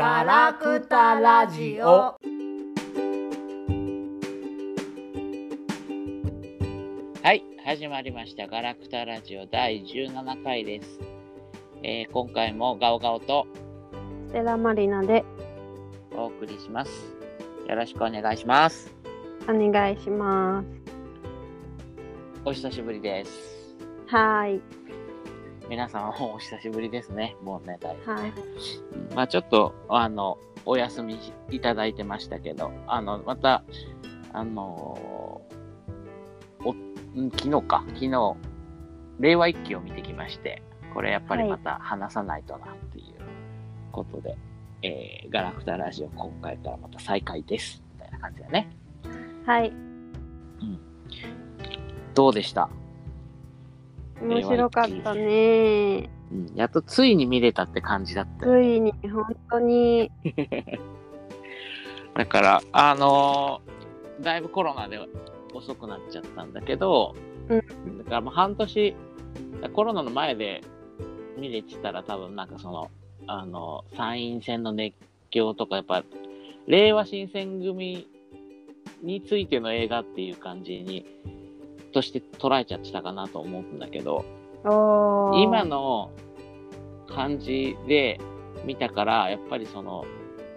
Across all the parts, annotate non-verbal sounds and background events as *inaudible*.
ガラクタラジオ。はい、始まりました。ガラクタラジオ第17回です。えー今回もガオガオとステラマリナでお送りします。よろしくお願いします。お願いします。お久しぶりです。はーい。皆さんお久しぶりですね。もうね、だいぶ。はい。うんまあちょっと、あの、お休みいただいてましたけど、あの、また、あのーお、ん昨日か、昨日、令和一期を見てきまして、これやっぱりまた話さないとなっていうことで、えーガラクタラジオ今回からまた再開です。みたいな感じだね。はい。どうでした、面白かったね。うん、やっとついに見れたって感じだったよついに、本当に。*laughs* だから、あのーだいぶコロナで遅くなっちゃったんだけど、うんだからもう半年、コロナの前で見れてたら多分なんかその、あの、参院選の熱狂とか、やっぱ、令和新選組についての映画っていう感じに、として捉えちゃってたかなと思うんだけど、今の感じで見たから、やっぱりその、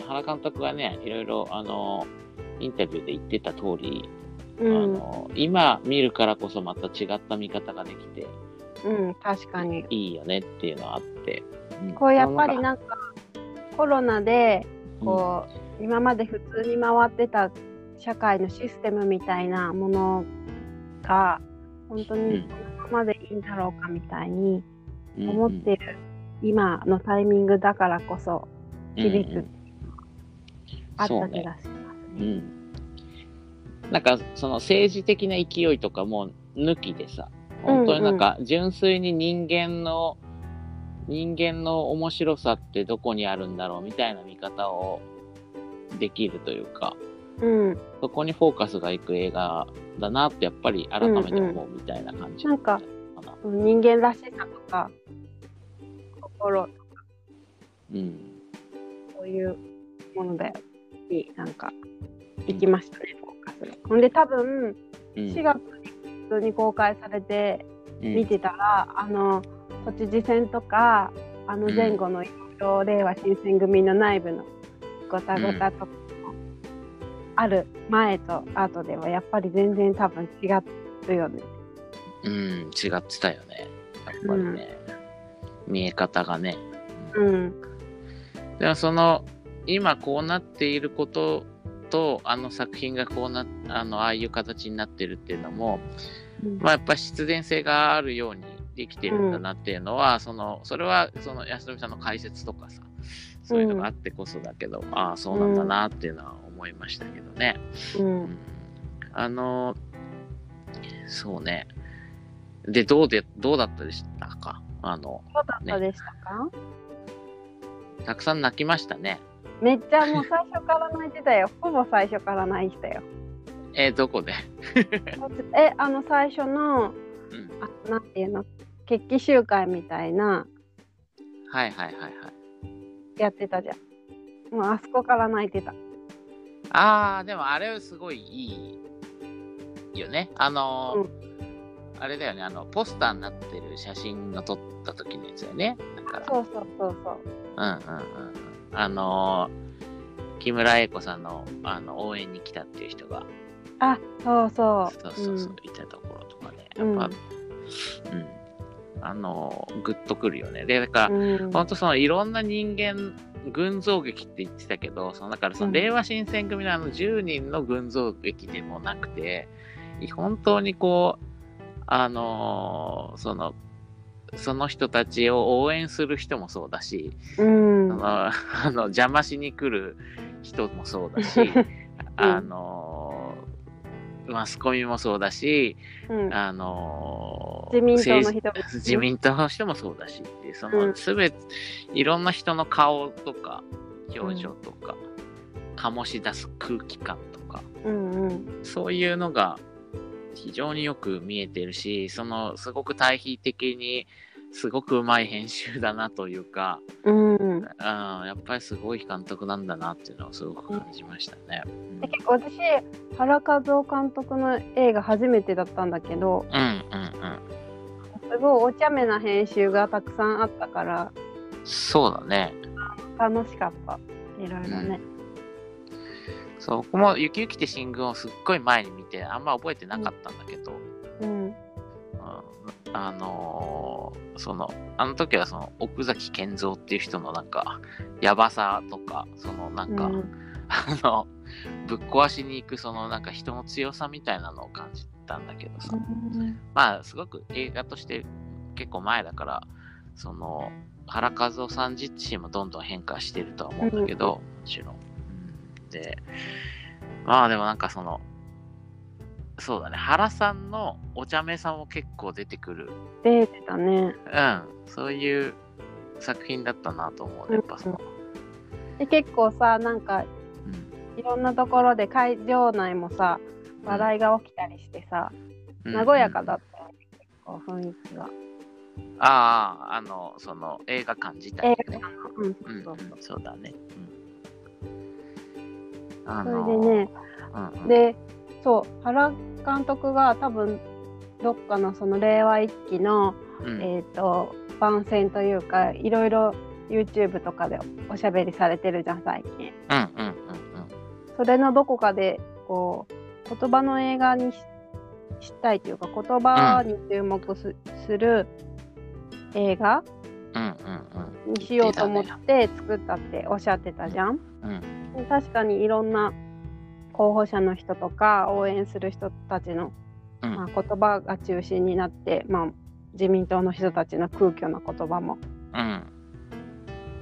原監督がね、いろいろ、あの、インタビューで言ってた通り、あうん。の、今見るからこそまた違った見方ができてうん、確かに。いいよねっていうのはあって。うんこう、やっぱりなんか、コロナで、こう、今まで普通に回ってた社会のシステムみたいなものが、本当にこのままでいいんだろうかみたいにうん思ってる今のタイミングだからこそ響くうん。あった気がしますね。うん。なんか、その政治的な勢いとかも抜きでさ、本当になんか、純粋に人間の、人間の面白さってどこにあるんだろうみたいな見方をできるというか、うん。そこにフォーカスがいく映画だなってやっぱり改めて思うみたいな感じなんかかな。人間らしさとか心うん。そういうものだよになんか行きましたね、フォーカスが。ほんで多分うん4月に普通に公開されてうん見てたら、あの都知事選とかあの前後のいろいろ令和新選組の内部のごたごたとかもある前と後ではやっぱり全然多分違うよね。うん、違ってたよね。やっぱりね。見え方がね。うん。でもその、今こうなっていることと、あの作品がこうな、あの、ああいう形になってるっていうのも、まあやっぱ必然性があるようにできてるんだなっていうのは、その、それはその安富さんの解説とかさ、そういうのがあってこそだけど、ああ、そうなんだなっていうのは思いましたけどね。ううんんあの、そうね。で、どうで、どうだったでしたか？あの、どうだったでしたか、たくさん泣きましたね。めっちゃもう最初から泣いてたよ。*laughs* ほぼ最初から泣いてたよ。えーどこで？*laughs* え、あの最初の、うんあなんていうの、決起集会みたいな、はいはいはいはい。やってたじゃん。もうあそこから泣いてた。ああ、でもあれすごいいいよね。あのーうんあれだよね、あの、ポスターになってる写真を撮った時のやつだよね。だから、そうそうそうそう。うんうんうんうん。あのー木村英子さんのあの応援に来たっていう人が、あ、そうそう。そうそうそう、いたところとかね、やっぱ、うん、あのー、グッとくるよね。で、だから、うん。うん本当そのいろんな人間群像劇って言ってたけどそのだからそのうん。令和新選組のあの10人の群像劇でもなくて本当にこうあのーそのその人たちを応援する人もそうだし、うん。そのあの邪魔しに来る人もそうだし、*laughs* あのーマスコミもそうだし、うん。あのー自民党の政治人も自民党の人もそうだしってそうのん。すべて、いろんな人の顔とか表情とか、醸し出す空気感とかうんうん。そういうのが非常によく見えてるしそのすごく対比的にすごくうまい編集だなというか、うんやっぱりすごい監督なんだなっていうのをすごく感じましたね。結構私原和夫監督の映画初めてだったんだけどうんうんうん。すごいお茶目な編集がたくさんあったからそうだね。楽しかったいろいろね。そう、僕も雪雪って新軍をすっごい前に見て、あんま覚えてなかったんだけど、うんうんあのーその、あの時はその奥崎健三っていう人のなんか、やばさとか、そのなんか、うん。あの、ぶっ壊しに行くそのなんか人の強さみたいなのを感じたんだけどさ、まあすごく映画として結構前だから、その、原和夫さん自身もどんどん変化してるとは思うんだけど、もちろん。うん。で、まあでもなんかその、そうだね、原さんのお茶目さも結構出てくる、出てたね。うん、そういう作品だったなと思うね、やっぱ。その、で結構さなんかうん。いろんなところで会場内もさ話題が起きたりしてさ、うん。和やかだったよね結構雰囲気が。ああ、あの、その映画館自体ね。画のうんうんそうだね。うん、あそのれでねうんうん、でそう原監督が多分どっかのその令和一期の、うん。えっ、と番宣というかいろいろ YouTube とかでおしゃべりされてるじゃん最近。うんうんうんそれのどこかでこう言葉の映画にししたいというか言葉に注目す,、する映画うんうんうん。うんにしようと思って作ったっておっしゃってたじゃん。うん。で確かにいろんな候補者の人とか応援する人たちの、うん。まあ、言葉が中心になって、まあ、自民党の人たちの空虚な言葉も。うん。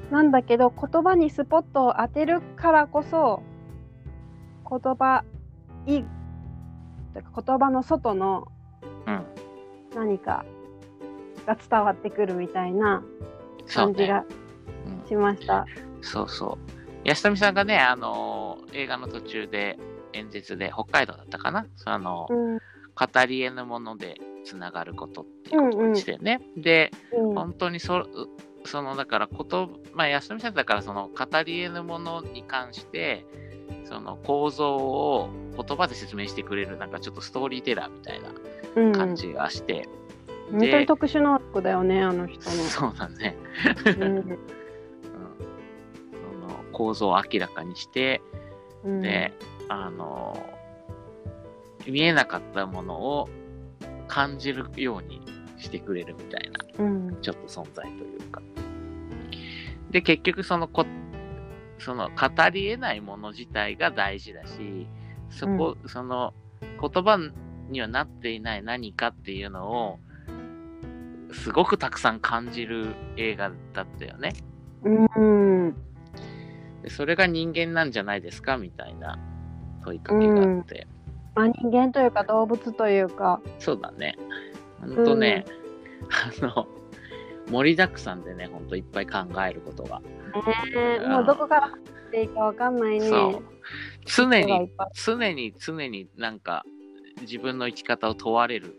なんだけど言葉にスポットを当てるからこそ言葉いとか言葉の外のうん。何かが伝わってくるみたいなそうね感じがうんしました。そうそう安富さんがねあの映画の途中で演説で北海道だったかな？そのうん語り得ぬものでつながることっていうことを言ってたよね、でうん。本当にそそのだからこと、まあ、安富さんだからその語り得ぬものに関してその構造を言葉で説明してくれるなんかちょっとストーリーテラーみたいなうん。感じがして、本当に特殊能力だよねあの人そうだね、の。うん構造を明らかにしてうんで、あの見えなかったものを感じるようにしてくれるみたいなうんちょっと存在というか。で、結局そのこ、その語り得ないもの自体が大事だし、そこ、その言葉にはなっていない何かっていうのを、すごくたくさん感じる映画だったよね。うんでそれが人間なんじゃないですか？みたいな問いかけがあって。まあ、人間というか動物というか、そうだね。ほんとね、あの、盛りだくさんでね、ほんといっぱい考えることが。ねえ、もうどこから入っていいかわかんないね。そう。常に常に、常になんか、自分の生き方を問われる。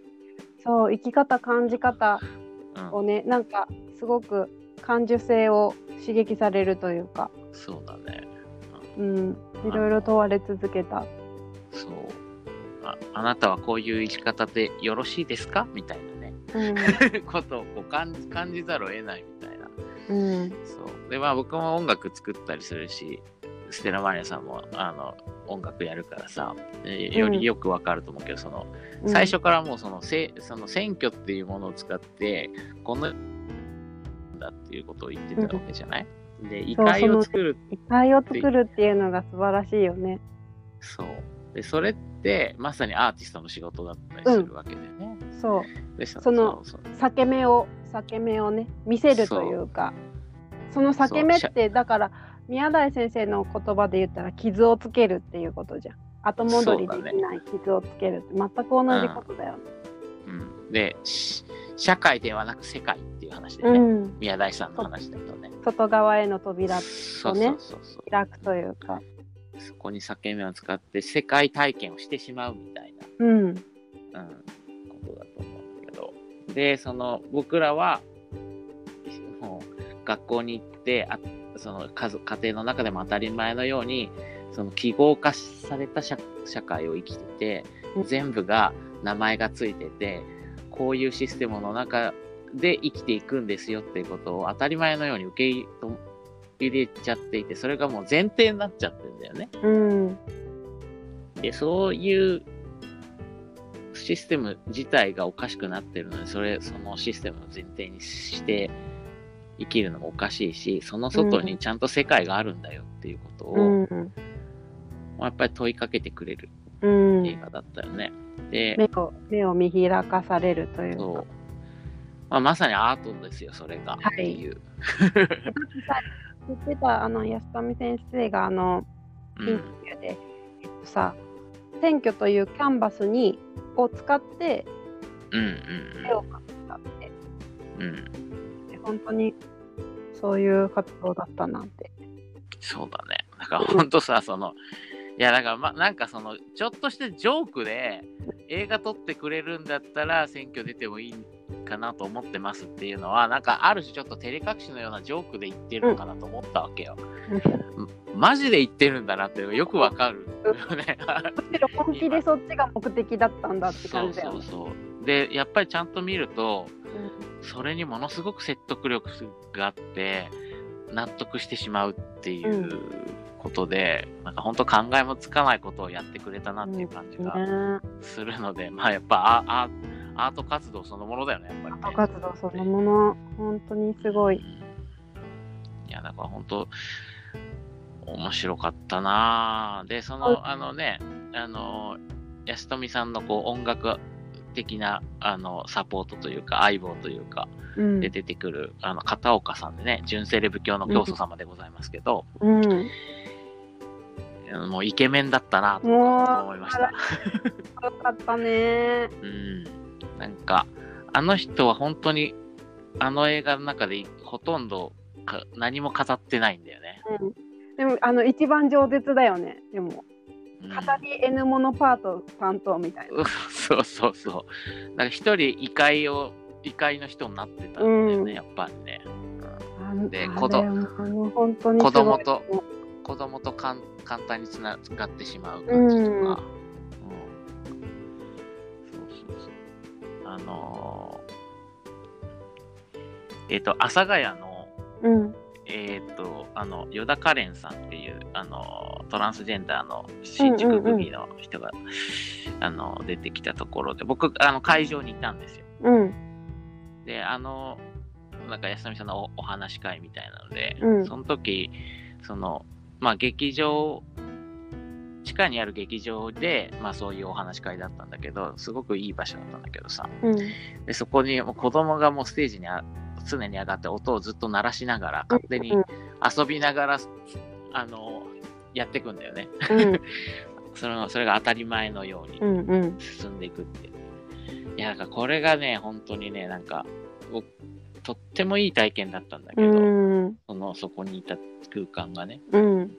そう生き方感じ方うん、をねなんかすごく感受性を刺激されるというか、そうだね。うん、いろいろ問われ続けた。そうあ。あなたはこういう生き方でよろしいですか？みたいなね、うん *laughs* ことをこう感じ感じざるを得ないみたいな。うんそう。で、まあ僕も音楽作ったりするし、ステラマリアさんもあの音楽やるからさ、えよりよくわかると思うけど、その、最初からもうそのせその選挙っていうものを使って、このだっていうことを言ってたわけじゃない、で、異界を作る、異界を作るっていうのが素晴らしいよね。そう。で、それってまさにアーティストの仕事だったりするわけだよね。そう。でそそのそう裂け目を裂け目をね見せるというかその裂け目ってだから宮台先生の言葉で言ったら傷をつけるっていうことじゃん。後戻りできない傷をつけるって。全く同じことだよね。うん、でし社会ではなく世界っていう話でね、うん、宮台さんの話だとね。外側への扉そうそうそうそう。開くというか。そこに裂け目を使って世界体験をしてしまうみたいな。うんうん、ことだと思うんだけど。で、その、僕らは、もう、学校に行って、あその家族家庭の中でも当たり前のように、その記号化された社社会を生きててうん、全部が名前がついてて、こういうシステムの中で生きていくんですよっていうことを当たり前のように受け入れちゃっていて、それがもう前提になっちゃってるんだよね。うん。で、そういうシステム自体がおかしくなってるのに、それ、そのシステムを前提にして生きるのもおかしいし、その外にちゃんと世界があるんだよっていうことを、うん。やっぱり問いかけてくれるうん。映画だったよね。で、目を、目を見開かされるというかそう。。まあ、まさにアートですよ、それが。はいっていう。言ってた、あの、安富先生が、あの、うインタビューで、えっとさ、選挙というキャンバスに、を使って、ん。うん絵を描くたって、うんうん。うん。で本当に、そういう活動だったなって。そうだね。だから本当さ、その、いやだからま、なんかその、ちょっとしたジョークで映画撮ってくれるんだったら選挙出てもいいかなと思ってますっていうのは、なんかある種ちょっと照れ隠しのようなジョークで言ってるのかなと思ったわけよ。マジで言ってるんだなってよくわかるよね。むしろ本気でそっちが目的だったんだってそう感じだよね。そうそう。で、やっぱりちゃんと見ると、うそれにものすごく説得力があって、納得してしまうっていうことで、なんか本当考えもつかないことをやってくれたなっていう感じがするので、まあやっぱアアアート活動そのものだよね、やっぱり、ね。アート活動そのもの、本当にすごい。うんいや、だから本当、面白かったなぁで、その、あのね、あの、安富さんのこう音楽的なあのサポートというか、相棒というか、うんで出てくる、あの、片岡さんでね、純正レブ教の教祖様でございますけど、うん。もうイケメンだったなと思いました。よかったね。うん。なんか、あの人は本当に、あの映画の中でほとんどか何も語ってないんだよね。うん。でも、あの、一番饒舌だよね。でも、うん語り N モノパート担当みたいな。うんそうそうそう。なんか一人異界を、異界の人になってたんだよね、うんやっぱりね。で子供子供と子供とかん簡単につながってしまう感じとか。うん。そうそうそう。あのーえっ、と、阿佐ヶ谷の、うん。えっ、と、あの、ヨダカレンさんっていう、あの、トランスジェンダーの新宿ブギの人が、あの、出てきたところで、僕、あの、会場にいたんですよ。うん。で、あの、なんか安富さんのおお話し会みたいなので、うんその時、その、まあ、劇場、地下にある劇場で、まあ、そういうお話し会だったんだけど、すごくいい場所だったんだけどさ、うん。でそこにもう子供がもうステージにあ常に上がって音をずっと鳴らしながら、勝手にうん遊びながら、あの、やっていくんだよね。うん。*laughs* そのそれが当たり前のようにうん。うん。進んでいくっていう。いや、だからこれがね、本当にね、なんか、僕とってもいい体験だったんだけうど、ん。その、そこにいた空間がね。うん。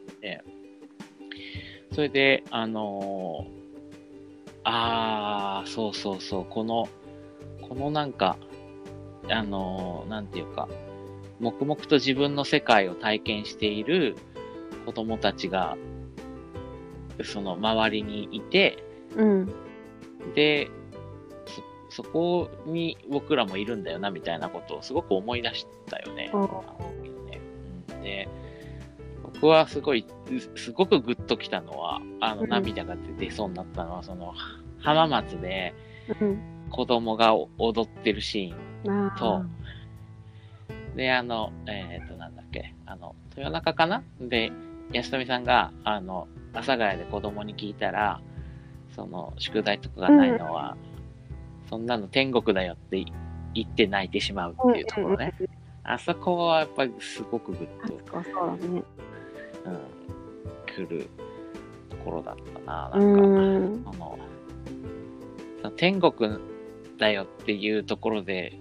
それで、あのーあー、そうそうそう、この、このなんか、あのーなんていうか、黙々と自分の世界を体験している子供たちが、その周りにいて、うん。で、そそこに僕らもいるんだよな、みたいなことをすごく思い出したよね。で、僕はすごい、すごくグッときたのは、あの、うん。涙が出そうになったのは、その、浜松でうん。子供が踊ってるシーン。と、で、あの、えっ、と、なんだっけ、あの、豊中かな？で、安富さんが、あの、阿佐ヶ谷で子供に聞いたら、その、宿題とかがないのは、そんなの天国だよって言って泣いてしまうっていうところね。あそこはやっぱりすごくグッと、あそうだね。うん、来るところだったな。うなんか、ん。あの、その天国だよっていうところで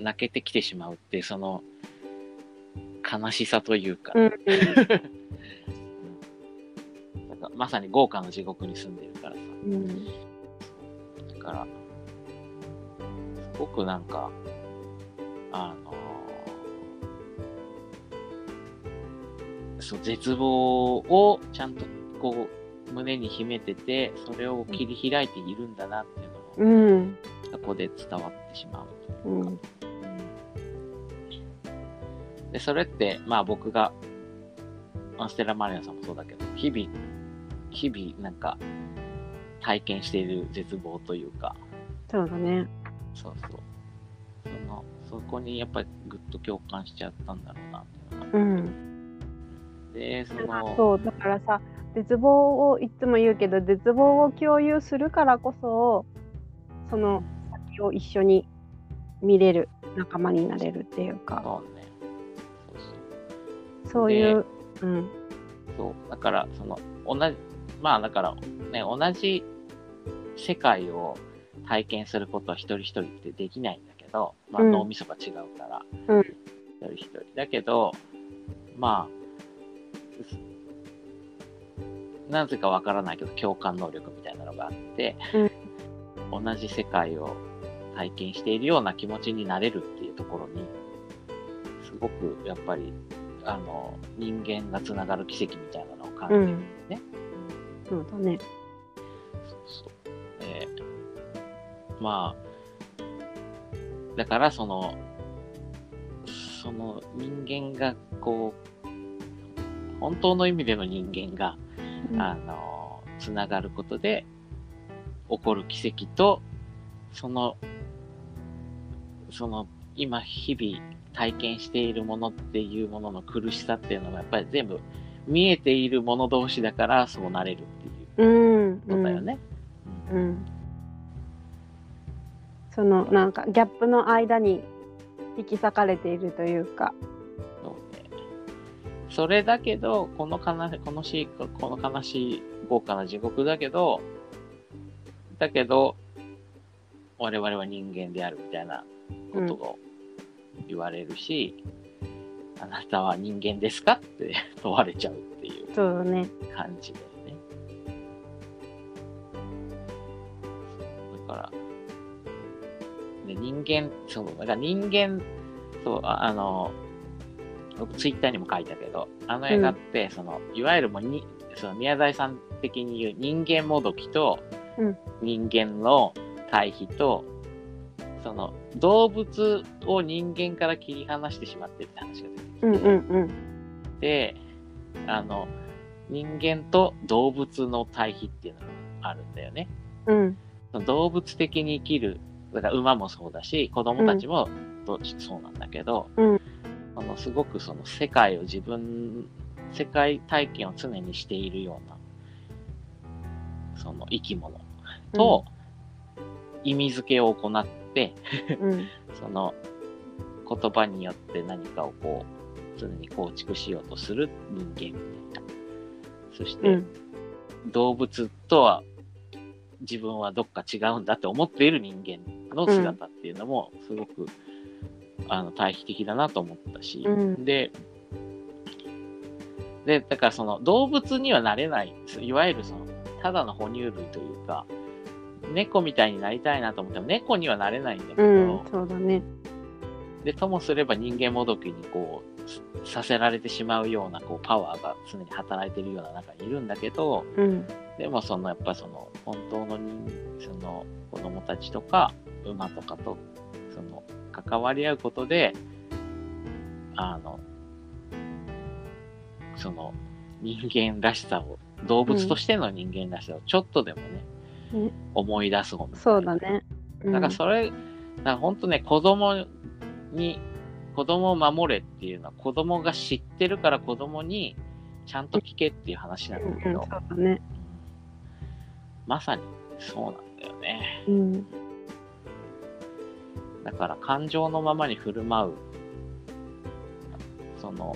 泣けてきてしまうっていう、その悲しさというか、うん。*laughs* なんかまさに豪華な地獄に住んでるからさ。うん。だから、すごくなんか、あのそう絶望をちゃんとこう胸に秘めててそれを切り開いているんだなっていうのも、うん。そこで伝わってしまうとう。いうんか、でそれってまあ僕がアンステラ・マリアさんもそうだけど日々日々なんか体験している絶望というかそうだね。そうそう。そのそこにやっぱりぐっと共感しちゃったんだろうなっていうのが。うん。でそのそう、だからさ、絶望をいつも言うけど、絶望を共有するからこそ、その先を一緒に見れる仲間になれるっていうか、そうね。そうそう。そういう、うん。そう、だから、その、同じ、まあだから、ね、同じ世界を体験することは一人一人ってできないんだけど、まあうん脳みそが違うから、うん一人一人。だけど、まあ、なぜかわからないけど、共感能力みたいなのがあって、同じ世界を体験しているような気持ちになれるっていうところに、すごくやっぱり、あの、人間がつながる奇跡みたいなのを感じるんですね。そうだね。そうそう。えーまあ、だからその、その人間がこう、本当の意味での人間が、あの、つながることで起こる奇跡と、その、その、今日々体験しているものっていうものの苦しさっていうのがやっぱり全部見えているもの同士だからそうなれるっていううん。ことだよね。うん。そのなんかギャップの間に引き裂かれているというか。そうねそれだけど、この悲しこのしこの悲しい豪華な地獄だけど、だけど、我々は人間であるみたいなことを言われるし、あなたは人間ですかって *laughs* 問われちゃうっていう。感じだよね。だから、で人間、そう、だから人間、そう、ああの、僕ツイッターにも書いたけど、あの映画って、その、いわゆるもうに、その宮台さん的に言う人間もどきとうん、人間の対比と、その、動物を人間から切り離してしまってるって話が出てきて、うんうんうん。で、あの、人間と動物の対比っていうのがあるんだよね。うん動物的に生きる、だから馬もそうだし、子供たちもどそうなんだけど、うん。あのすごくその世界を自分、世界体験を常にしているような、その生き物と、意味付けを行って、うん。*laughs* その言葉によって何かをこう、常に構築しようとする人間みたいな。そして、うん。動物とは自分はどっか違うんだって思っている人間の姿っていうのもすごく、あの対比的だなと思ったし、うん。で、で、だからその動物にはなれない、いわゆるそのただの哺乳類というか、猫みたいになりたいなと思っても猫にはなれないんだけど、うん、そうだね。で、ともすれば人間もどきにこう、させられてしまうようなこうパワーが常に働いているような中にいるんだけど、うん。でもそのやっぱその本当の人その子供たちとか馬とかとその関わり合うことで、あの、その人間らしさを、動物としての人間らしさをちょっとでもね、うん思い出す本みたいなそうだね。うんだからそれ、だ本当ね、子供に、子供を守れっていうのは、子供が知ってるから子供にちゃんと聞けっていう話なんだけど、うん、そうだね。まさにそうなんだよね。うんだから感情のままに振る舞う。その、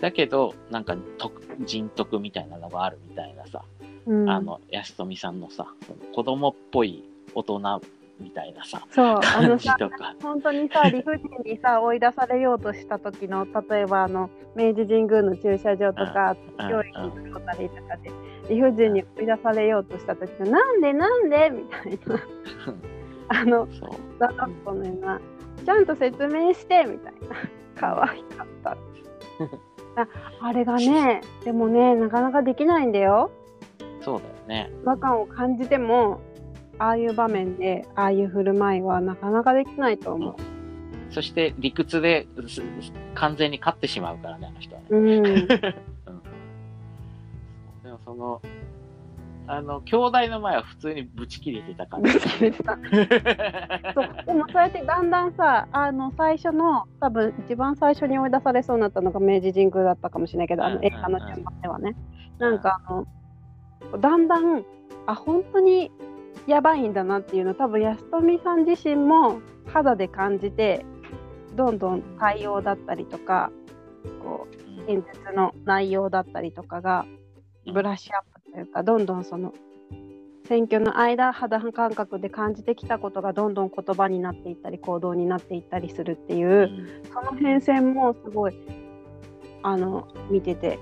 だけど、なんか徳、人徳みたいなのがあるみたいなさ、うん、あの、安富さんのさ、その子供っぽい大人みたいなさ、そう、あ感じとか。本当にさ、理不尽にさ、*laughs* 追い出されようとした時の、例えばあの明治神宮の駐車場とか、うん教育のロータリーとかで、理不尽に追い出されようとした時の、なんでなんでみたいな、*laughs* あの、そう。だっこのような、ちゃんと説明してみたいな、*laughs* 可愛かった。*laughs* あれがね、でもね、なかなかできないんだよ。そうだよね。違和感を感じても、ああいう場面で、ああいう振る舞いはなかなかできないと思う。そして理屈です完全に勝ってしまうからね、あの人はね。うん。*laughs* でもその、あの、兄弟の前は普通にブチ切れてた感じ。*laughs* そう。でもそうやってだんだんさあの最初の多分一番最初に追い出されそうになったのが明治神宮だったかもしれないけどあうんうんうん。の映画の順番ではね。なんかあのだんだんあ本当にやばいんだなっていうの多分安富さん自身も肌で感じてどんどん対応だったりとかこう演説の内容だったりとかがブラッシュアップというかどんどんその選挙の間肌感覚で感じてきたことがどんどん言葉になっていったり行動になっていったりするっていうう、んその変遷もすごいあの見てて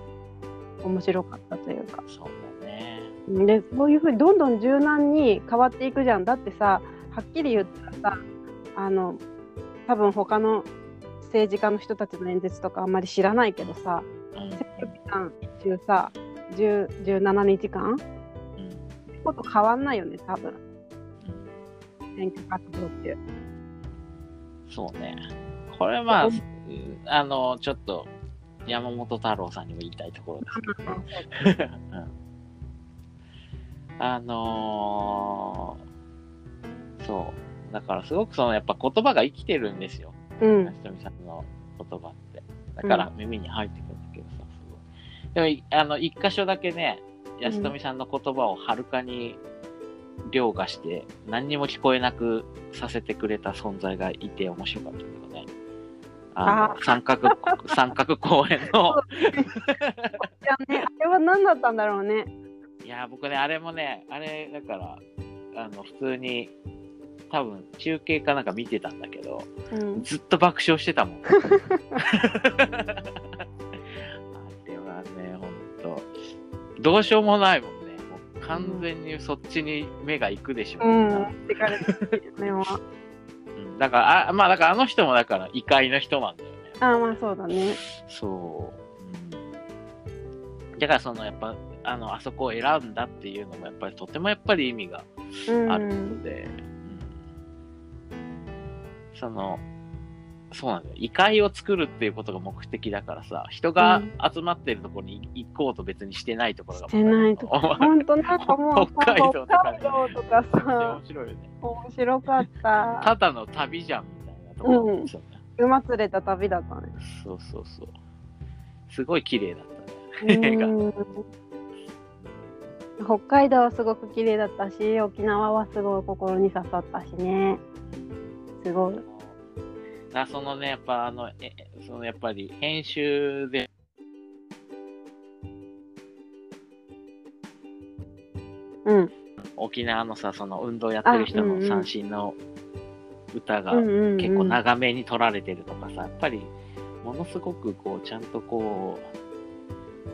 面白かったというか。そうだね。でそういうふうにどんどん柔軟に変わっていくじゃん。だってさはっきり言ったらさあの多分他の政治家の人たちの演説とかあんまり知らないけどさうん。選挙期間中さ10 17日間？うんこと変わんないよね多分選挙活動中。そうね。これまあ、うんあの、ちょっと、山本太郎さんにも言いたいところですけど、うん *laughs* あのーそう。だからすごくその、やっぱ言葉が生きてるんですよ。うん安富さんの言葉って。だから耳に入ってくる。でもい、あの、一箇所だけね、安富さんの言葉をはるかに凌駕して、何にも聞こえなくさせてくれた存在がいて面白かったけどね。ああの、三角、*laughs* 三角公園の、いやね、あれは何だったんだろうね。いや、僕ね、あれもね、あれ、だから、あの、普通に、多分、中継かなんか見てたんだけど、うん、ずっと爆笑してたもん。*laughs* どうしようもないもんね。もう完全にそっちに目が行くでしょ。うん、みんなってかれてるよね。もううんだから、あまあ、だからあの人もだから、異界の人なんだよね。あまあそうだね。そう。うん、だから、その、やっぱ、あの、あそこを選んだっていうのも、やっぱりとてもやっぱり意味がうん。あることで、うんその、そうなんだよ。異界を作るっていうことが目的だからさ、人が集まってるところに行こうと別にしてないところが、してないとこ。本当なんかもうさ北海道とかね北海道とかさ面、白いよね。面白かった。ただの旅じゃんみたいなところなんですよね。馬連れた旅だったね。そうそうそう。すごい綺麗だったね。北海道はすごく綺麗だったし、沖縄はすごい心に刺さったしね。すごい。だからそのね、やっぱあの、えそのやっぱり編集で、うん。沖縄のさ、その運動やってる人の三振の歌が結構長めに撮られてるとかさ、やっぱりものすごくこう、ちゃんとこ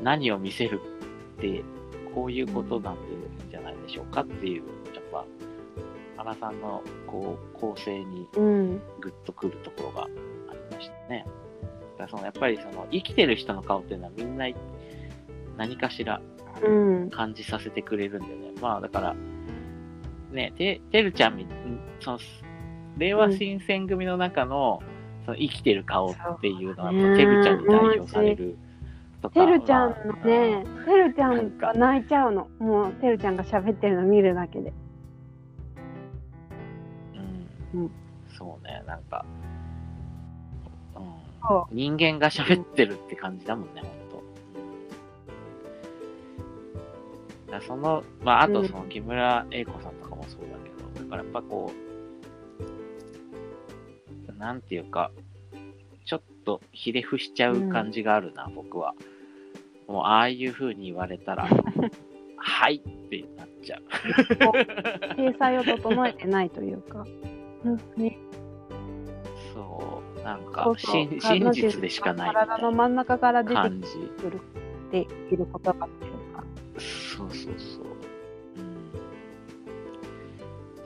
う、何を見せるって、こういうことなんでじゃないでしょうかっていう、やっぱ、原さんのこう、構成にうん。グッとくるところがありましたね。だからそのやっぱりその生きてる人の顔っていうのはみんな何かしらうん。感じさせてくれるんだよね。まあだから、ね、て、てるちゃんみ、んその、令和新選組の中の、その生きてる顔っていうのは、てるちゃんに代表されるとか。てるちゃんね、てるちゃなんが泣いちゃうの。もうてるちゃんが喋ってるの見るだけで。うんうんそうね、なんか、うん、そ人間が喋ってるって感じだもんね、ほんと。だその、まあ、あとうんその木村英子さんとかもそうだけど、だからやっぱこう、なんていうか、ちょっとひれ伏しちゃう感じがあるな、僕は。もう、ああいう風に言われたら、*laughs* はいってなっちゃう。う。体裁を整えてないというか。本当に。そう、なんかそうそう真真実でしかない体の真ん中から出て。くるっていることがっていうか。そうそうそう。うん。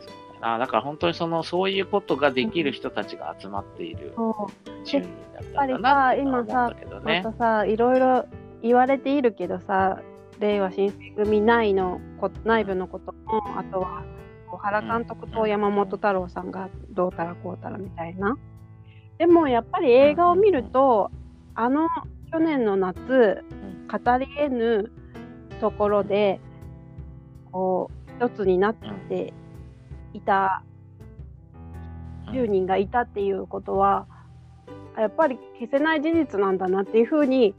そうねあだから本当にその、そういうことができる人たちが集まっているそう10人だったんだなって思ったけどまね。たさいろいろ言われているけどさ令和新選組内のこ内部のこともあとは原監督と山本太郎さんがどうたらこうたらみたいなでもやっぱり映画を見るとあの去年の夏語り得ぬところでこう一つになっていた10人がいたっていうことはやっぱり消せない事実なんだなっていうふうに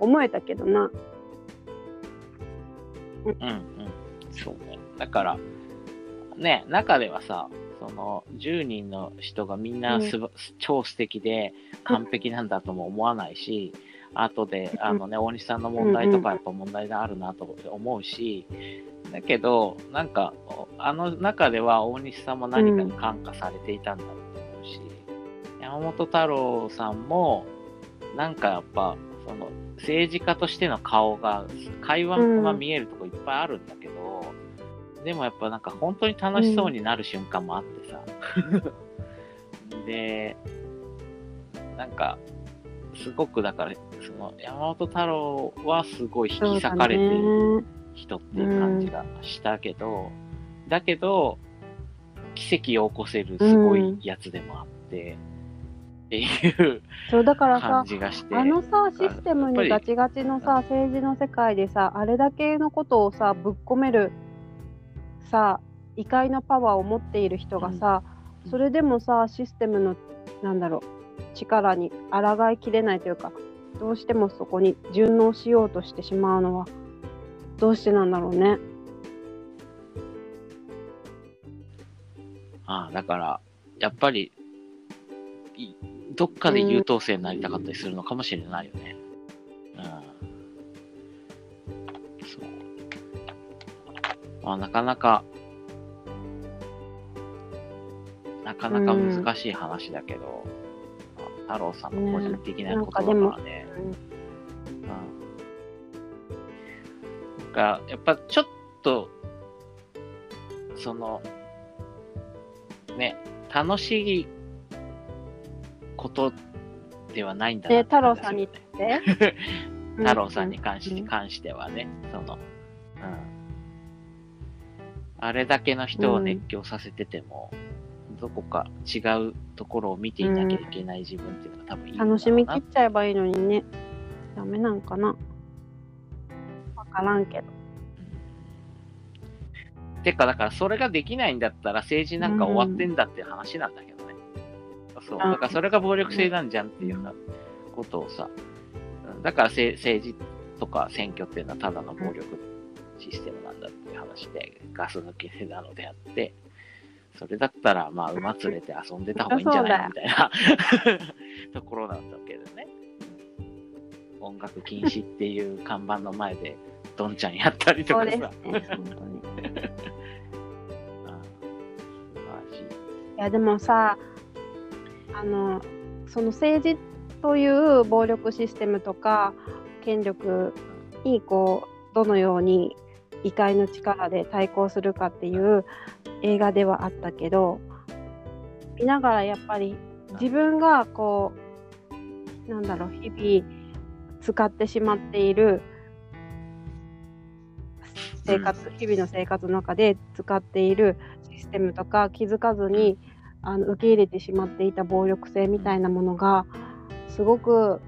思えたけどな。うんうん。そうね。だから、ね、中ではさ、その10人の人がみんなすば、超素敵で完璧なんだとも思わないし、後で、あのね、大西さんの問題とかやっぱ問題があるなと思うし、だけど、なんか、あの中では大西さんも何かに感化されていたんだろうと思うし、山本太郎さんも、なんかやっぱ、その、政治家としての顔が、会話が見えるとこいっぱいあるんだけど、でもやっぱなんか本当に楽しそうになる瞬間もあってさ。で、なんか、すごくだから、その山本太郎はすごい引き裂かれている人っていう感じがしたけど、だけど、奇跡を起こせるすごいやつでもあって、っていうそうだからさ感じがして。あのさシステムにガチガチのさ政治の世界でさあれだけのことをさぶっ込めるさ異界のパワーを持っている人がさ、うんそれでもさシステムのなんだろう力に抗いきれないというかどうしてもそこに順応しようとしてしまうのはどうしてなんだろうね。ああ、だから、やっぱり、いどっかで優等生になりたかったりするのかもしれないよね。うん。まあ、なかなか、なかなか難しい話だけど、まあ太郎さんの個人的なことだからね。うん。が、やっぱちょっと、その、ね、楽しいことではないんだなでって感じがする太郎さんに *laughs* 太郎さんに関し,、うん関してはね、その、うん。あれだけの人を熱狂させてても、どこか違うところを見ていなきゃいけない自分っていうのが多分いいうな。楽しみきっちゃえばいいのにね。ダメなんかな。わからんけど。てか、だからそれができないんだったら政治なんか終わってんだっていう話なんだけどね。そう。だからそれが暴力性なんじゃんっていうようなことをさ、うん。だからせ政治とか選挙っていうのはただの暴力システムなんだって話で、ガス抜けなのであって、それだったら、まあ、馬連れて遊んでた方がいいんじゃない？の *laughs* みたいな *laughs* ところなんだけどね。うん音楽禁止っていう看板の前で、どんちゃんやったりとかさ。ね、本当に。うん素晴らしい。いやでもさあのその政治という暴力システムとか権力にこうどのように異界の力で対抗するかっていう映画ではあったけど見ながらやっぱり自分がこうなんだろう日々使ってしまっている生活、日々の生活の中で使っているシステムとか気づかずにあの受け入れてしまっていた暴力性みたいなものがすごく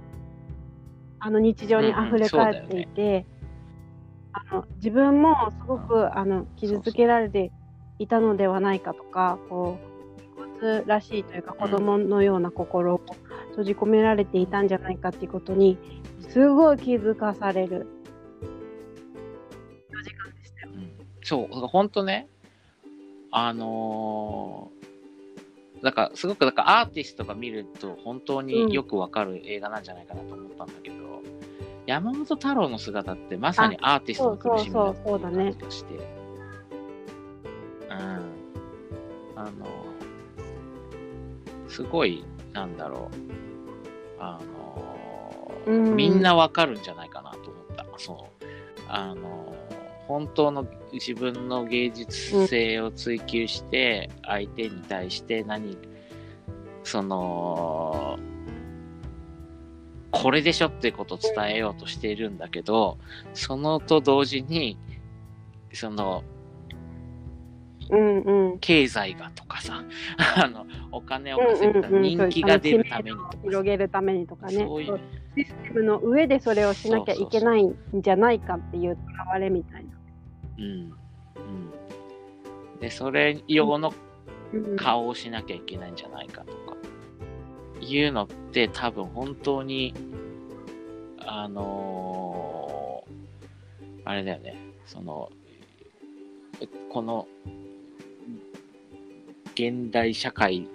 あの日常にあふれ返っていて、あの自分もすごくあの傷つけられていたのではないかとかこう動物らしいというか子供のような心を閉じ込められていたんじゃないかっていうことにすごい気づかされる。4時間でしたよ。うん。そう、本当ね、あのーだから、すごく、だからアーティストが見ると本当によくわかる映画なんじゃないかなと思ったんだけど、山本太郎の姿ってまさにアーティストの苦しみだっていう感じがして、うん。あの、すごい、なんだろう、あのうんみんなわかるんじゃないかなと思った。そう。あの、本当の自分の芸術性を追求して、相手に対して何、その、これでしょってことを伝えようとしているんだけど、そのと同時に、その、うんうん。経済がとかさ、*laughs* あの、お金を稼ぐため、うんうんうん人気が出るためにとかさ広げるためにとかね。そういうシステムの上でそれをしなきゃいけないんじゃないかっていうとらわれみたいな。うん。うん。で、それ用のうん顔をしなきゃいけないんじゃないかとか、いうのって多分本当に、あのーあれだよね、その、この、現代社会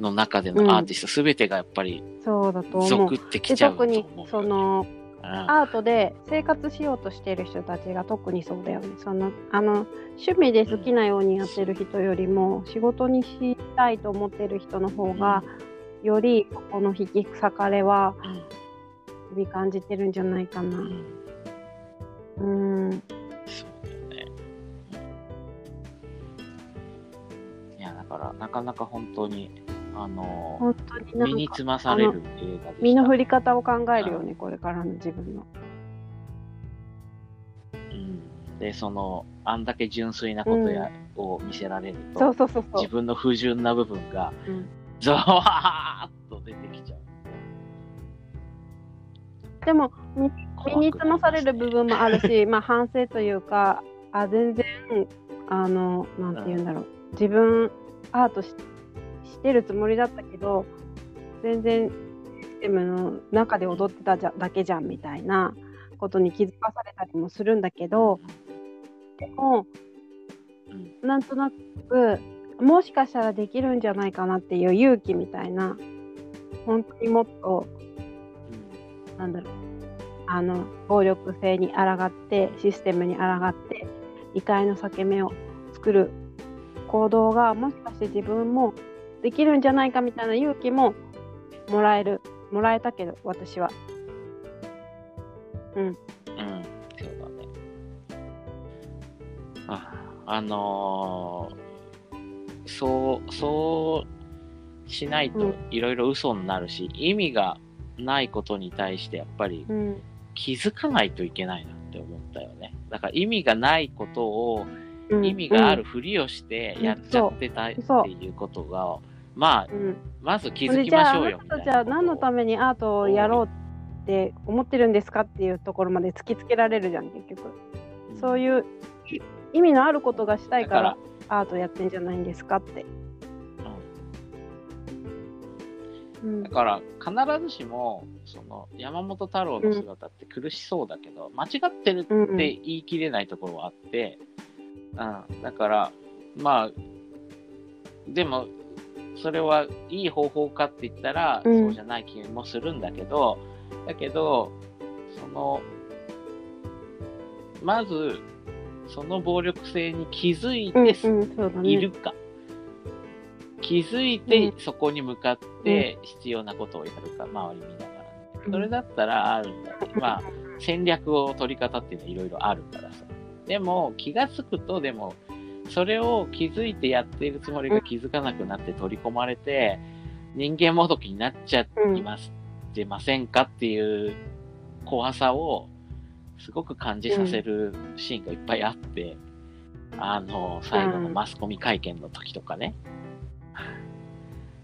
の中でのアーティストすべてがやっぱりそうだと思う属。ってきでちゃうと特思う。にそ、のうん、アートで生活しようとしている人たちが特にそうだよね。そのあの趣味で好きなようにやってる人よりも仕事にしたいと思ってる人の方がよりこの引き裂かれはうん、日々感じてるんじゃないかな。うん、うん。そうだよね。いや、だから、なかなか本当に、あの本当にー身につまされる映画でした。身の振り方を考えるよね、これからの自分の。うん、で、その、あんだけ純粋なことや、を見せられると、そうそうそうそう自。分の不純な部分が、うんゾワーッと出てきちゃう。でも身につまされる部分もあるし、*laughs* まあ反省というか、あ全然あのなんて言うんだろう、自分アートししてるつもりだったけど、全然システムの中で踊ってたじゃだけじゃんみたいなことに気づかされたりもするんだけど、でもうんなんとなくもしかしたらできるんじゃないかなっていう勇気みたいな本当にもっとなんだろうあの暴力性に抗ってシステムに抗って理解の裂け目を作る行動がもしかして自分もできるんじゃないかみたいな勇気ももらえるもらえたけど私は。うん、うん、そうだね。あ、あのーそう、そうしないとうん。いろいろ嘘になるし、意味がないことに対してやっぱりうん。気づかないといけないなって思ったよね。だから意味がないことをうん。意味があるふりをしてうん。やっちゃってたっていうことが、まあ、う。ん。まず気ほんづきましょうよみたいなたじゃあ何のためにアートをやろうって思ってるんですかっていうところまで突きつけられるじゃん結局。そうういうい意味のあることがしたいからアートやってんじゃないんですかって、うん。ん。だから必ずしもその山本太郎の姿って苦しそうだけど、間違ってるって言い切れないところはあって、うん、だからまあでもそれはいい方法かって言ったら、うん。そうじゃない気もするんだけどだけどそのまずその暴力性に気づいているか、気づいてそこに向かって必要なことをやるか、周り見ながら、うん。それだったらあるんだけど、まあ戦略を取り方っていうのはいろいろあるからさ。でも気がつくとでもそれを気づいてやっているつもりが気づかなくなって取り込まれて人間もどきになっちゃいます、てませんかっていう怖さをすごく感じさせるシーンがいっぱいあって、あの、最後のマスコミ会見の時とかね、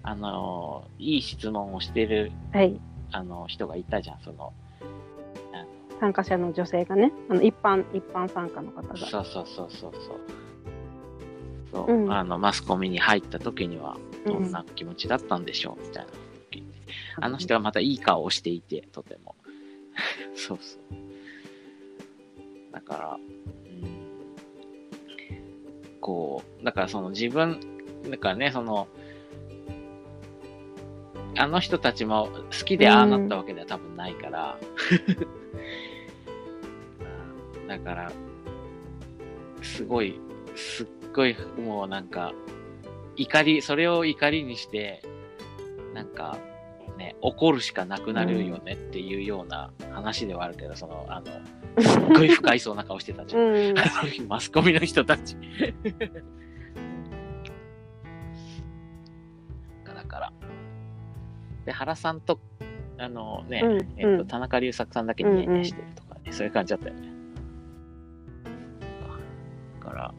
あの、いい質問をしてる、はい。あの、人がいたじゃん、その、あ参加者の女性がね。あの一般一般参加の方のが。そうそうそうそうそう。そう、うん。あの、マスコミに入った時には、どんうな気持ちだったんでしょう、みたいな。あの人はまたいい顔をしていて、とても。*laughs* そうそう。だから、うん、こう、だからその自分、だからね、その、あの人たちも好きでああなったわけでは多分ないから、う *laughs* んだから、すごい、すっごい、もうなんか、怒り、それを怒りにして、なんか、ね、怒るしかなくなるよねっていうような話ではあるけど、その、あの、すっごい不快そうな顔してたじゃん。うん。マスコミの人たち。だから。で、原さんと、あのね、うんえっと、うん田中隆作さんだけニヤニヤしてるとかね、そういう感じだったよね。だから、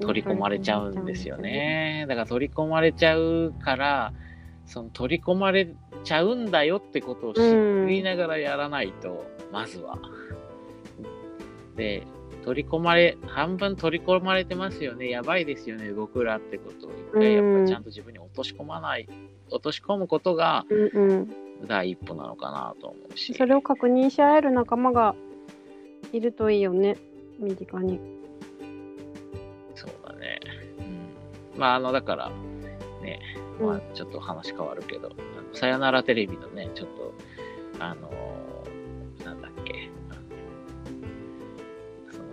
取り込まれちゃうんですよ。ね。だから取り込まれちゃうから、その取り込まれちゃうんだよってことを知りながらやらないと、まずは。で、取り込まれ、半分取り込まれてますよね。やばいですよね、僕らってことを一回やっぱちゃんと自分に落とし込まない、落とし込むことが。第一歩なのかなと思うし。それを確認し合える仲間がいるといいよね。身近に。そうだね。うん。まあ、あの、だから、ね、まあうん、ちょっと話変わるけど、さよならテレビのね、ちょっと、あの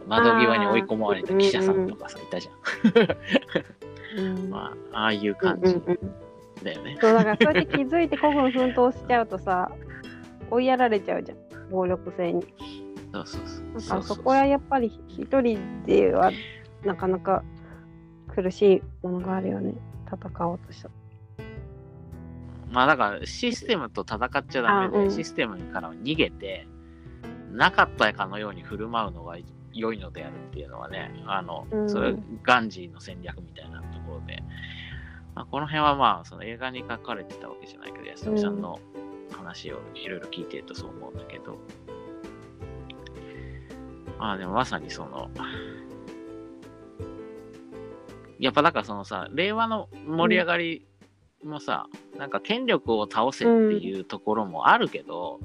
窓際に追い込まれた記者さんとかさ、いたじゃん。うん。まあ、ああいううん感じだよね。そうだからそうやって気づいて孤軍奮闘しちゃうとさ追いやられちゃうじゃん。暴力性に。そうそうそう。そこはやっぱり一人ではなかなか苦しいものがあるよね。戦おうとした。まあだからシステムと戦っちゃダメで、あうん。システムからは逃げて、なかったかのように振る舞うのが良いのであるっていうのはね、あの、うん。それガンジーの戦略みたいなところで、まあ、この辺はまあその映画に書かれてたわけじゃないけど、安富さんの話をいろいろ聞いてるとそう思うんだけど、まあでもまさにその、やっぱだからそのさ、令和の盛り上がりもさ、なんか権力を倒せっていうところもあるけど、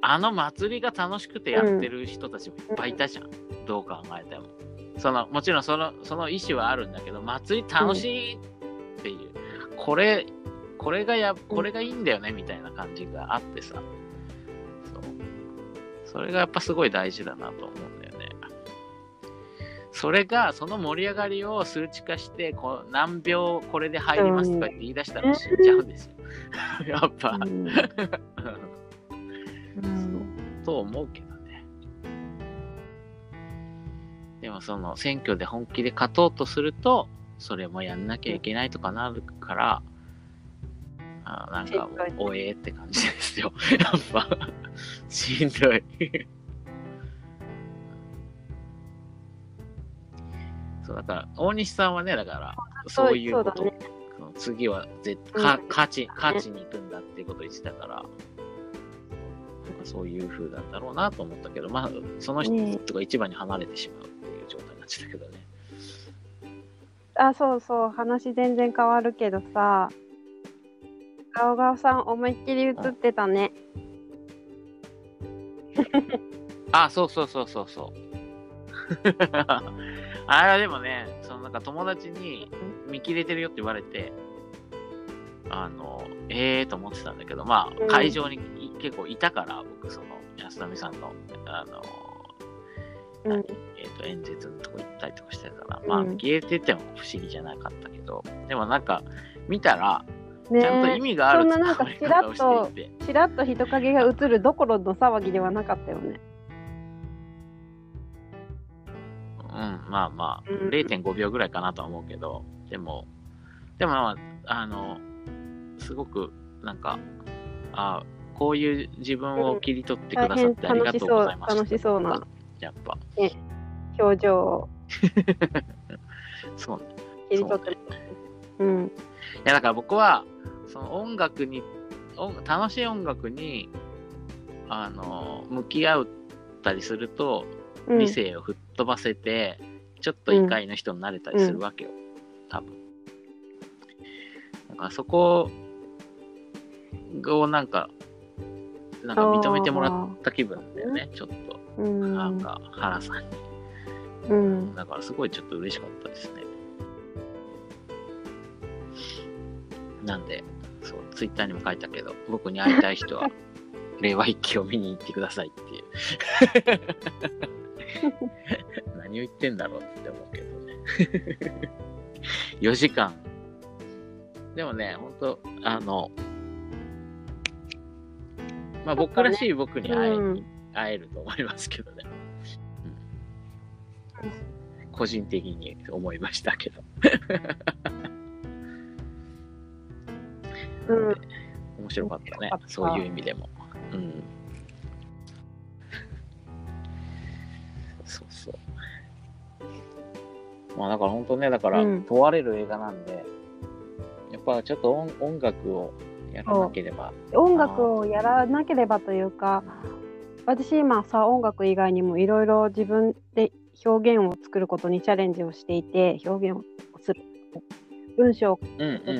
あの祭りが楽しくてやってる人たちもいっぱいいたじゃん。どう考えても。その、もちろんその、その意思はあるんだけど、祭り楽しいっていう、これ、これがや、これがいいんだよねみたいな感じがあってさ。そう。それがやっぱすごい大事だなと思うんだよね。それが、その盛り上がりを数値化して、こう何秒これで入りますとかって言い出したら死んじゃうんですよ。*laughs* やっぱ。*laughs* うん。と思うけどね。でもその選挙で本気で勝とうとすると、それもやんなきゃいけないとかなるから、あなんかもう、おえーって感じですよ。*laughs* やっぱ、しんどい。*laughs* そう、だから、大西さんはね、だから、そういうこと、その次は絶うん。か勝ち、勝ちに行くんだっていうことを言ってたから、なんかそういう風なんだろうなと思ったけど、まあ、その人が一番に離れてしまうっていう状態になっちゃったけどね。あそうそう。話全然変わるけどさ。ガオガオさん思いっきり映ってたね。あ、そうそうそうそうそう。*laughs* あれはでもね、そのなんか友達に見切れてるよって言われて、あの、ええーと思ってたんだけど、まあ、うん。会場にい結構いたから、僕、その、安富さんの、あの、うん。えっ、と、演説のとこ行ったりとかしてたから、まあ、うん。見切れてても不思議じゃなかったけど、でもなんか、見たら、ねちゃんと意味があるそんななんか使い方をしていて、ちらっと人影が映るどころの騒ぎではなかったよね。うん、まあまあ、うん。0.5秒ぐらいかなとは思うけど、でも、でもまあ、あの、すごく、なんか、あこういう自分を切り取ってくださってありがとうございます。楽しそう楽しそうなやっぱ、表情をそうね。切り取ってうんいや、だから僕は、その音楽に、音楽しい音楽に、あの、向き合ったりすると、うん理性を吹っ飛ばせて、ちょっと異界の人になれたりするわけよ。多分。だからそこをなんか、なんか認めてもらった気分だよね、ちょっと。うんなんか、原さんに。うんだからすごいちょっと嬉しかったですね。なんで、そう、ツイッターにも書いたけど、僕に会いたい人は、*laughs* 令和一期を見に行ってくださいっていう。*laughs* 何を言ってんだろうって思うけどね。*laughs* 4時間。でもね、ほんと、あの、まあ僕らしい僕に会いに行っ会えると思いますけどね。うん、個人的に思いましたけど。うん。面白かったねそういう意味でも。うん。そうそう。まあだから本当ね、だからうん問われる映画なんで、やっぱちょっと音音楽をやらなければ。音楽をやらなければというか、私今さ、音楽以外にもいろいろ自分で表現を作ることにチャレンジをしていて、表現をする。文章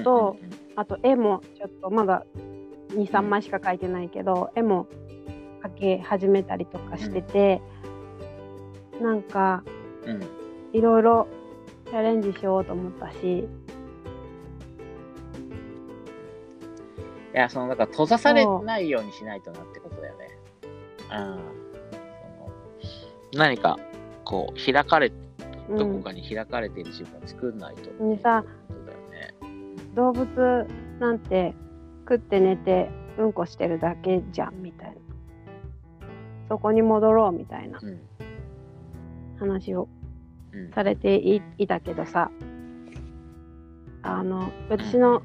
とあと絵もちょっとまだ23枚しか描いてないけど絵も描き始めたりとかしてて、なんかうんいろいろチャレンジしようと思ったしや、その、だから閉ざされないようにしないとなってことだよね。うん。何か、こう、開かれ、うんどこかに開かれている自分を作んないと。にさ。動物なんて食って寝てうんこしてるだけじゃんみたいなそこに戻ろうみたいなうん。話をうん。されていいたけどさあの私の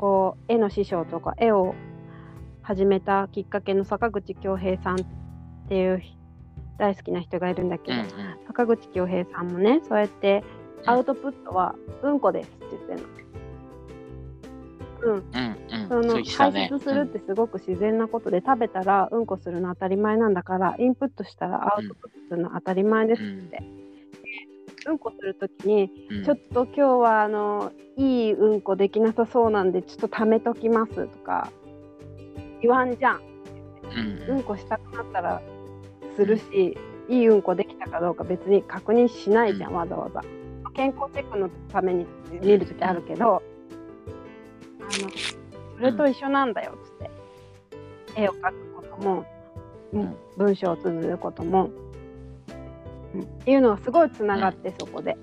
こう絵の師匠とか絵を始めたきっかけの坂口恭平さんっていう大好きな人がいるんだけど、うんうん。坂口恭平さんもねそうやってアウトプットはうんこですって言ってるの。うん、うんうん。その排ね。出するってすごく自然なことで、食べたらうんこするの当たり前なんだからインプットしたらアウトプットするの当たり前ですって、うん、こするときにうん。ちょっと今日はあのいいうんこできなさそうなんでちょっと貯めときますとか言わんじゃん。うんうんこしたくなったらするし、いいうんこできたかどうか別に確認しないじゃん、うん。わざわざ。健康チェックのために見るときあるけど、あのそれと一緒なんだよっつって、絵を描くことも、うん。うん文章を綴ることも、うんっていうのがすごいつながって、そこで。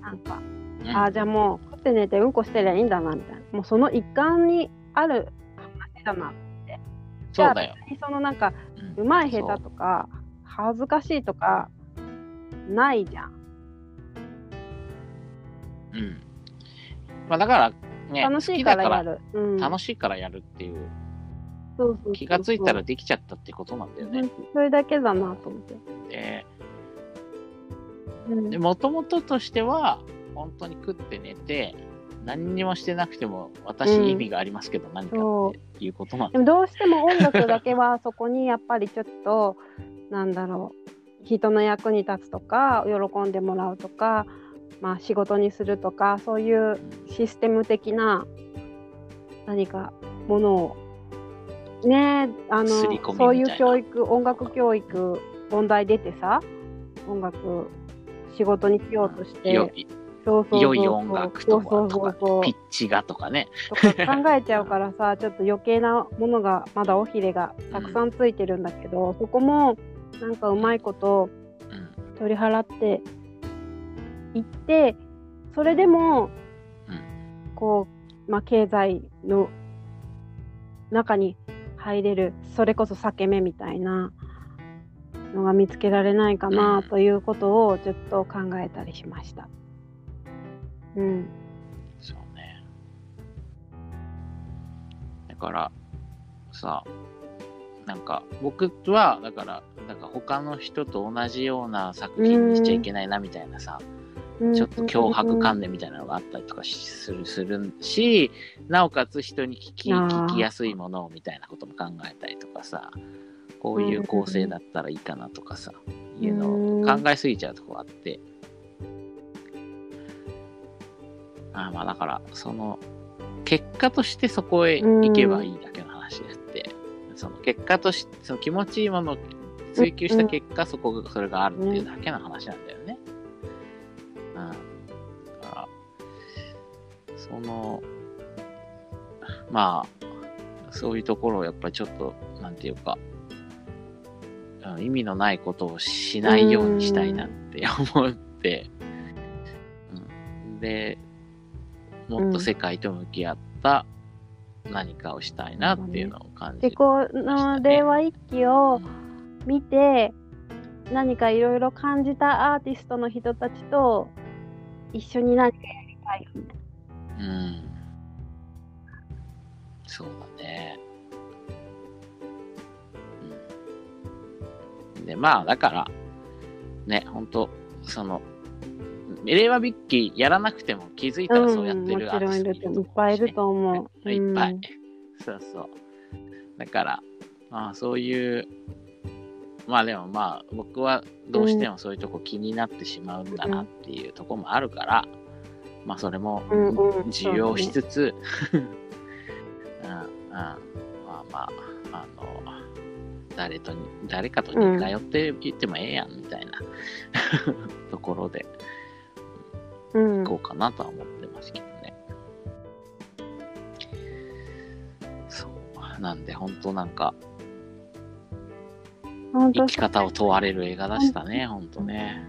なんか、うんああじゃあもう食って寝てうんこしてりゃいいんだなみたいなもうその一環にある話だなそうだよ。別にそのなんかうまい下手とか恥ずかしいとかないじゃんうん。まあだから、ね、楽しいからやる。る、うん、楽しいからやるっていう、そうそう気がついたらできちゃったってことなんだよね。それだけだなと思って、で、うん。で、もともととしては、本当に食って寝て、何にもしてなくても、私うん意味がありますけど、何かそっていうことなんでもどうしても音楽だけはそこにやっぱりちょっと *laughs* なんだろう。人の役に立つとか喜んでもらうとか、まあ、仕事にするとかそういうシステム的な何かものをねあのそういう教育音楽教育問題出てさ音楽仕事にしようとしてよそうそうそう良い音楽とかそうそうそうピッチがとかね。とか考えちゃうからさ *laughs* ちょっと余計なものがまだ尾ひれがたくさんついてるんだけど、そこもなんかうまいことうん。取り払っていってそれでも、うん。こう、まあ、経済の中に入れるそれこそ裂け目みたいなのが見つけられないかうなんということをちょっと考えたりしました。うん、そうね。だから、さ、なんか、僕は、だから、なんか他の人と同じような作品にしちゃいけないなみたいなさ、ちょっと脅迫観念みたいなのがあったりとかしするするし、なおかつ人に聞き聞きやすいものをみたいなことも考えたりとかさ、こういう構成だったらいいかなとかさ、いうのを考えすぎちゃうとこあって。あーまあだから、その、結果としてそこへ行けばいいだけの話であって、その結果として、その気持ちいいものを追求した結果、そこが、それがあるっていうだけの話なんだよその、まあ、そういうところをやっぱりちょっと、なんていうか、意味のないことをしないようにしたいなって *laughs* 思って、うん、で、もっと世界と向き合った何かをしたいなっていうのを感じで、この令和一揆を見て、何かいろいろ感じたアーティストの人たちと一緒に何かやりたいよね。うん。そうだね。うん、で、まあ、だから、ね、本当その、令和ビッキーやらなくても気づいたらそうやってるうん、もちろんいるといっぱいいると思う。いっぱいうん。そうそう。だから、まあそういう、まあでもまあ僕はどうしてもそういうとこ気になってしまうんだなっていうとこもあるから、まあそれもうんうん受容しつつ、*laughs* うんうん、まあまあ、あの、誰とに、誰かと似通って言ってもええやんみたいな *laughs* ところでうんいこうかなとは思ってますけどね。そう。なんで本当なんか、本当生き方を問われる映画でしたね、ほんとね。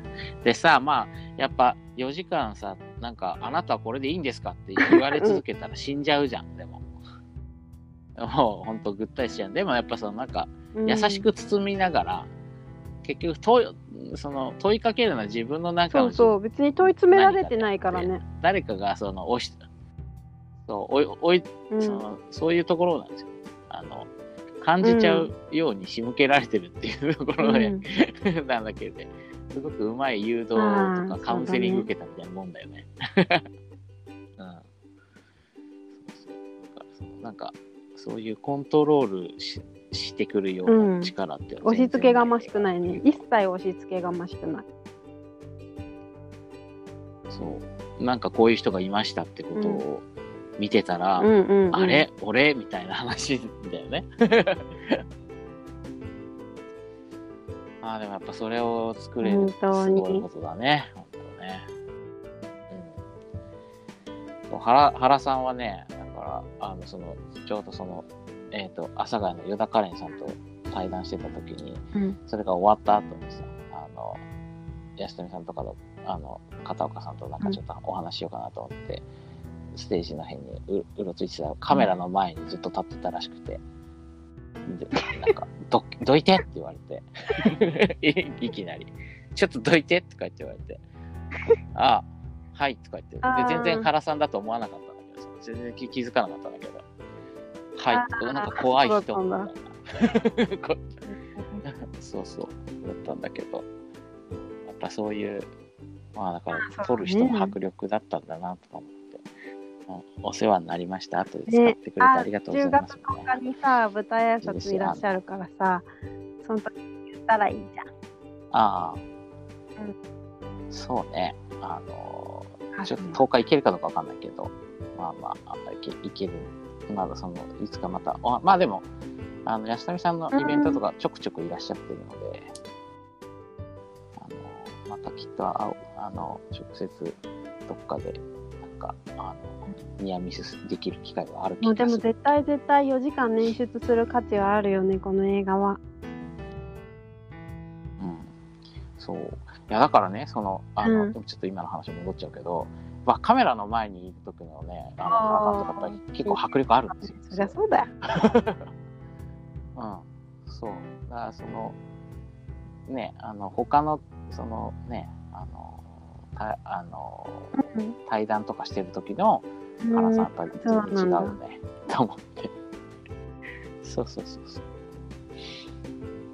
でさ、まあ、やっぱ4時間さ、なんか、あなたはこれでいいんですかって言われ続けたら死んじゃうじゃん、*laughs* でも。もうほんとぐったりしちゃう。でもやっぱそのなんか、優しく包みながら、結局問い、その問いかけるのは自分の中のそうそう、別に問い詰められてないからね。誰かがその押し、そう、おい、おい、うんその、そういうところなんですよ。あの、感じちゃうように仕向けられてるっていうところで、うん *laughs* なんだけど、すごくうまい誘導とかカウンセリング受けたみたいなもんだよね。うん。そうそう。なんか、そういうコントロールししてくるような力って押し付けがましくないね。一切押し付けがましくない。そう。なんかこういう人がいましたってことを見てたら、うんうん、うん。あれ？俺？みたいな話だよね。ああ、でもやっぱそれを作れるってすごいことだね。本当ね。うん。そう原原さんはね、だから、あの、その、ちょうどその、えっ、と、阿佐ヶ谷の与田カレンさんと対談してた時に、うんそれが終わった後にさ、あの、安富さんとかの、あの、片岡さんとなんかちょっとお話ししようかなと思って、ステージの辺にううろついてたらカメラの前にずっと立ってたらしくて、で、なんか、ど、どいてって言われて、い *laughs* いきなり、ちょっとどいてとか言って言われて、ああ、はいとか言って、で全然原さんだと思わなかったんだけど。さ、全然気気づかなかったんだけど、はい。あーなんか怖い人みたいな。こ *laughs* そうそう、だったんだけど、やっぱそういう、まあだから、撮る人も迫力だったんだなとか思って、うんお世話になりました。後で使ってくれてありがとうございます、10月10日にさ、舞台挨拶いらっしゃるからさ、その時言ったらいいじゃん。ああ、そうね、あのあちょっと10日行けるかどうかわかんないけど、まあまあ、いけいける。まだその、いつかまた、あまあでも、あの、安富さんのイベントとかちょくちょくいらっしゃってるので、あの、またきっと会う、あの、直接どっかで、か、あの、ニアミスできる機会がある気もうでも。絶対絶対4時間捻出する価値はあるよね、この映画は。うん。そう。いや、だからね、その、あの、うんちょっと今の話戻っちゃうけど、まあ、カメラの前にいる時のね、あの、あー原監督やっぱり結構迫力あるんですよ。そりゃそうだよ。*laughs* うん、そう。だからその、ね、あの、他の、そのね、あの、たあのうん対談とかしてる時の原さんやっぱり全然違うよね、と思って。そうそうそうそう。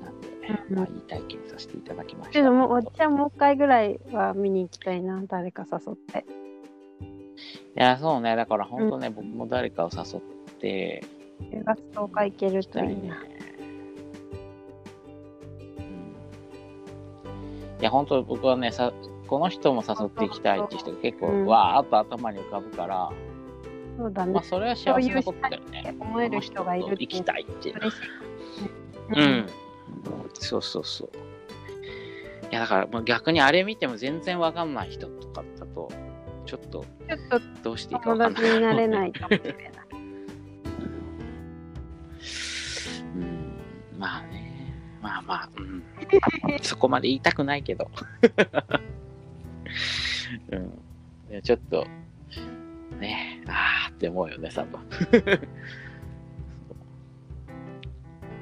なんで、うんまあ、いい体験させていただきました。けどもう私はもう一回ぐらいは見に行きたいな、誰か誘って。いや、そうね、だから本当ね、僕も誰かを誘って、10月10日行けるといいな。。うんいや、本当僕はね、さこの人も誘っていきたいって人が結構、うんわーっと頭に浮かぶから、そうだねまあ、。それは幸せなことだよね。思える人がいる行きたいっていう。うん。そうそうそう。いや、だから、まあ、逆にあれ見ても全然わかんない人とかだと、ちょっとどうしていいか友わかんない。達になれないかもしれない。*laughs* うん。まあね。まあまあ、うん。そこまで言いたくないけど。*laughs* うん。いやちょっと、ねあーって思うよね、多分。*laughs*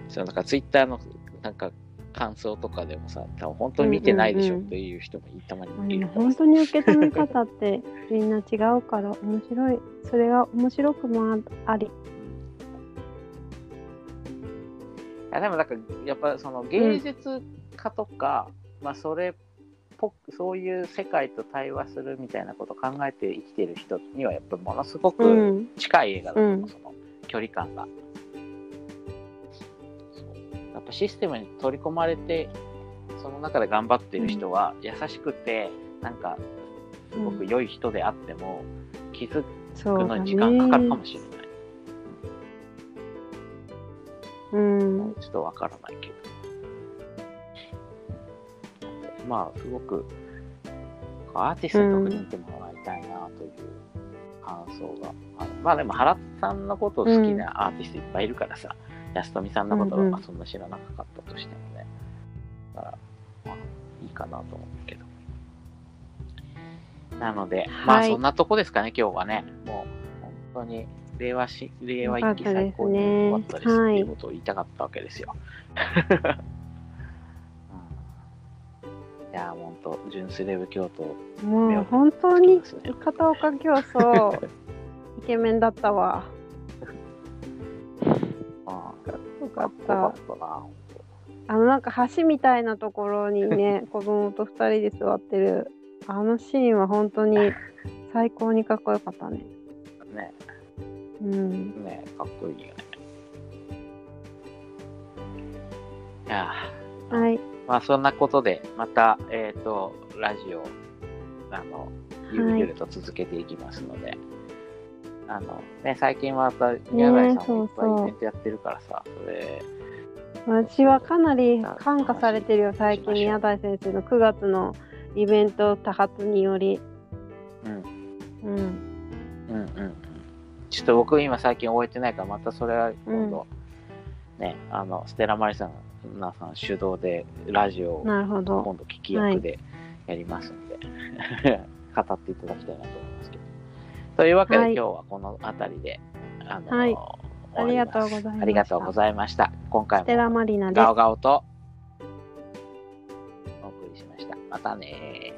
そのなんかツイッターのなんか感想とかでもさ、多分本当に見てないでしょっていう人もたまにいる本当に受け止め方って *laughs* みんな違うから面白い。それが面白くもああり。いやでもなんかやっぱその芸術家とか、まあそれっぽくそういう世界と対話するみたいなことを考えて生きてる人にはやっぱものすごうくん。近い映画だと思う、うん。その距離感が。やっぱシステムに取り込まれてその中で頑張ってる人は優しくてなんかすごく良い人であっても気づくのに時間かかるかねもしれない、うん。ちょっとわからないけど。まあ、すごく、アーティストに特に見てもらいたいなという感想がある。まあでも、原さんのことを好きなアーティストいっぱいいるからさ、安富さんのことはうんうんまあそんな知らなかったとしてもね。だから、まあ、いいかなと思うけど。なので、まあはいそんなとこですかね、今日はね。もう、本当に、令和し、令和一期最高に良かったですっていうことを言いたかったわけですよ。うん、いや、本当純粋レブ京都、もう本当に片岡教祖 *laughs* イケメンだったわ。あよかっよかたったな、本あのなんか橋みたいなところにね *laughs* 子供と二人で座ってる。あのシーンは本当に *laughs* 最高にかっこよかったね。当ね、うん。ね、かっこいいよね。いやはいまあそんなことで、また、えっ、と、ラジオ、あの、ゆるゆると続けていきますので、あの、ね、最近はまた、宮台さんもいっぱいイベントやってるからさ、それ、私はかなり感化されてるよ最近宮台先生の9月のイベント多発により。うん、うん。うんうんうん。ちょっと僕今最近終えてないから、またそれは今度、ね、あの、ステラマリさん、なさん主導でラジオを今度聞き役でやりますんで、*laughs* 語っていただきたいなと思いますけど。というわけで、はい今日はこの辺りで、あのはいありがとうございましたありがとうございました。今回ステラもマリナですガオガオとお送りしました。またねー。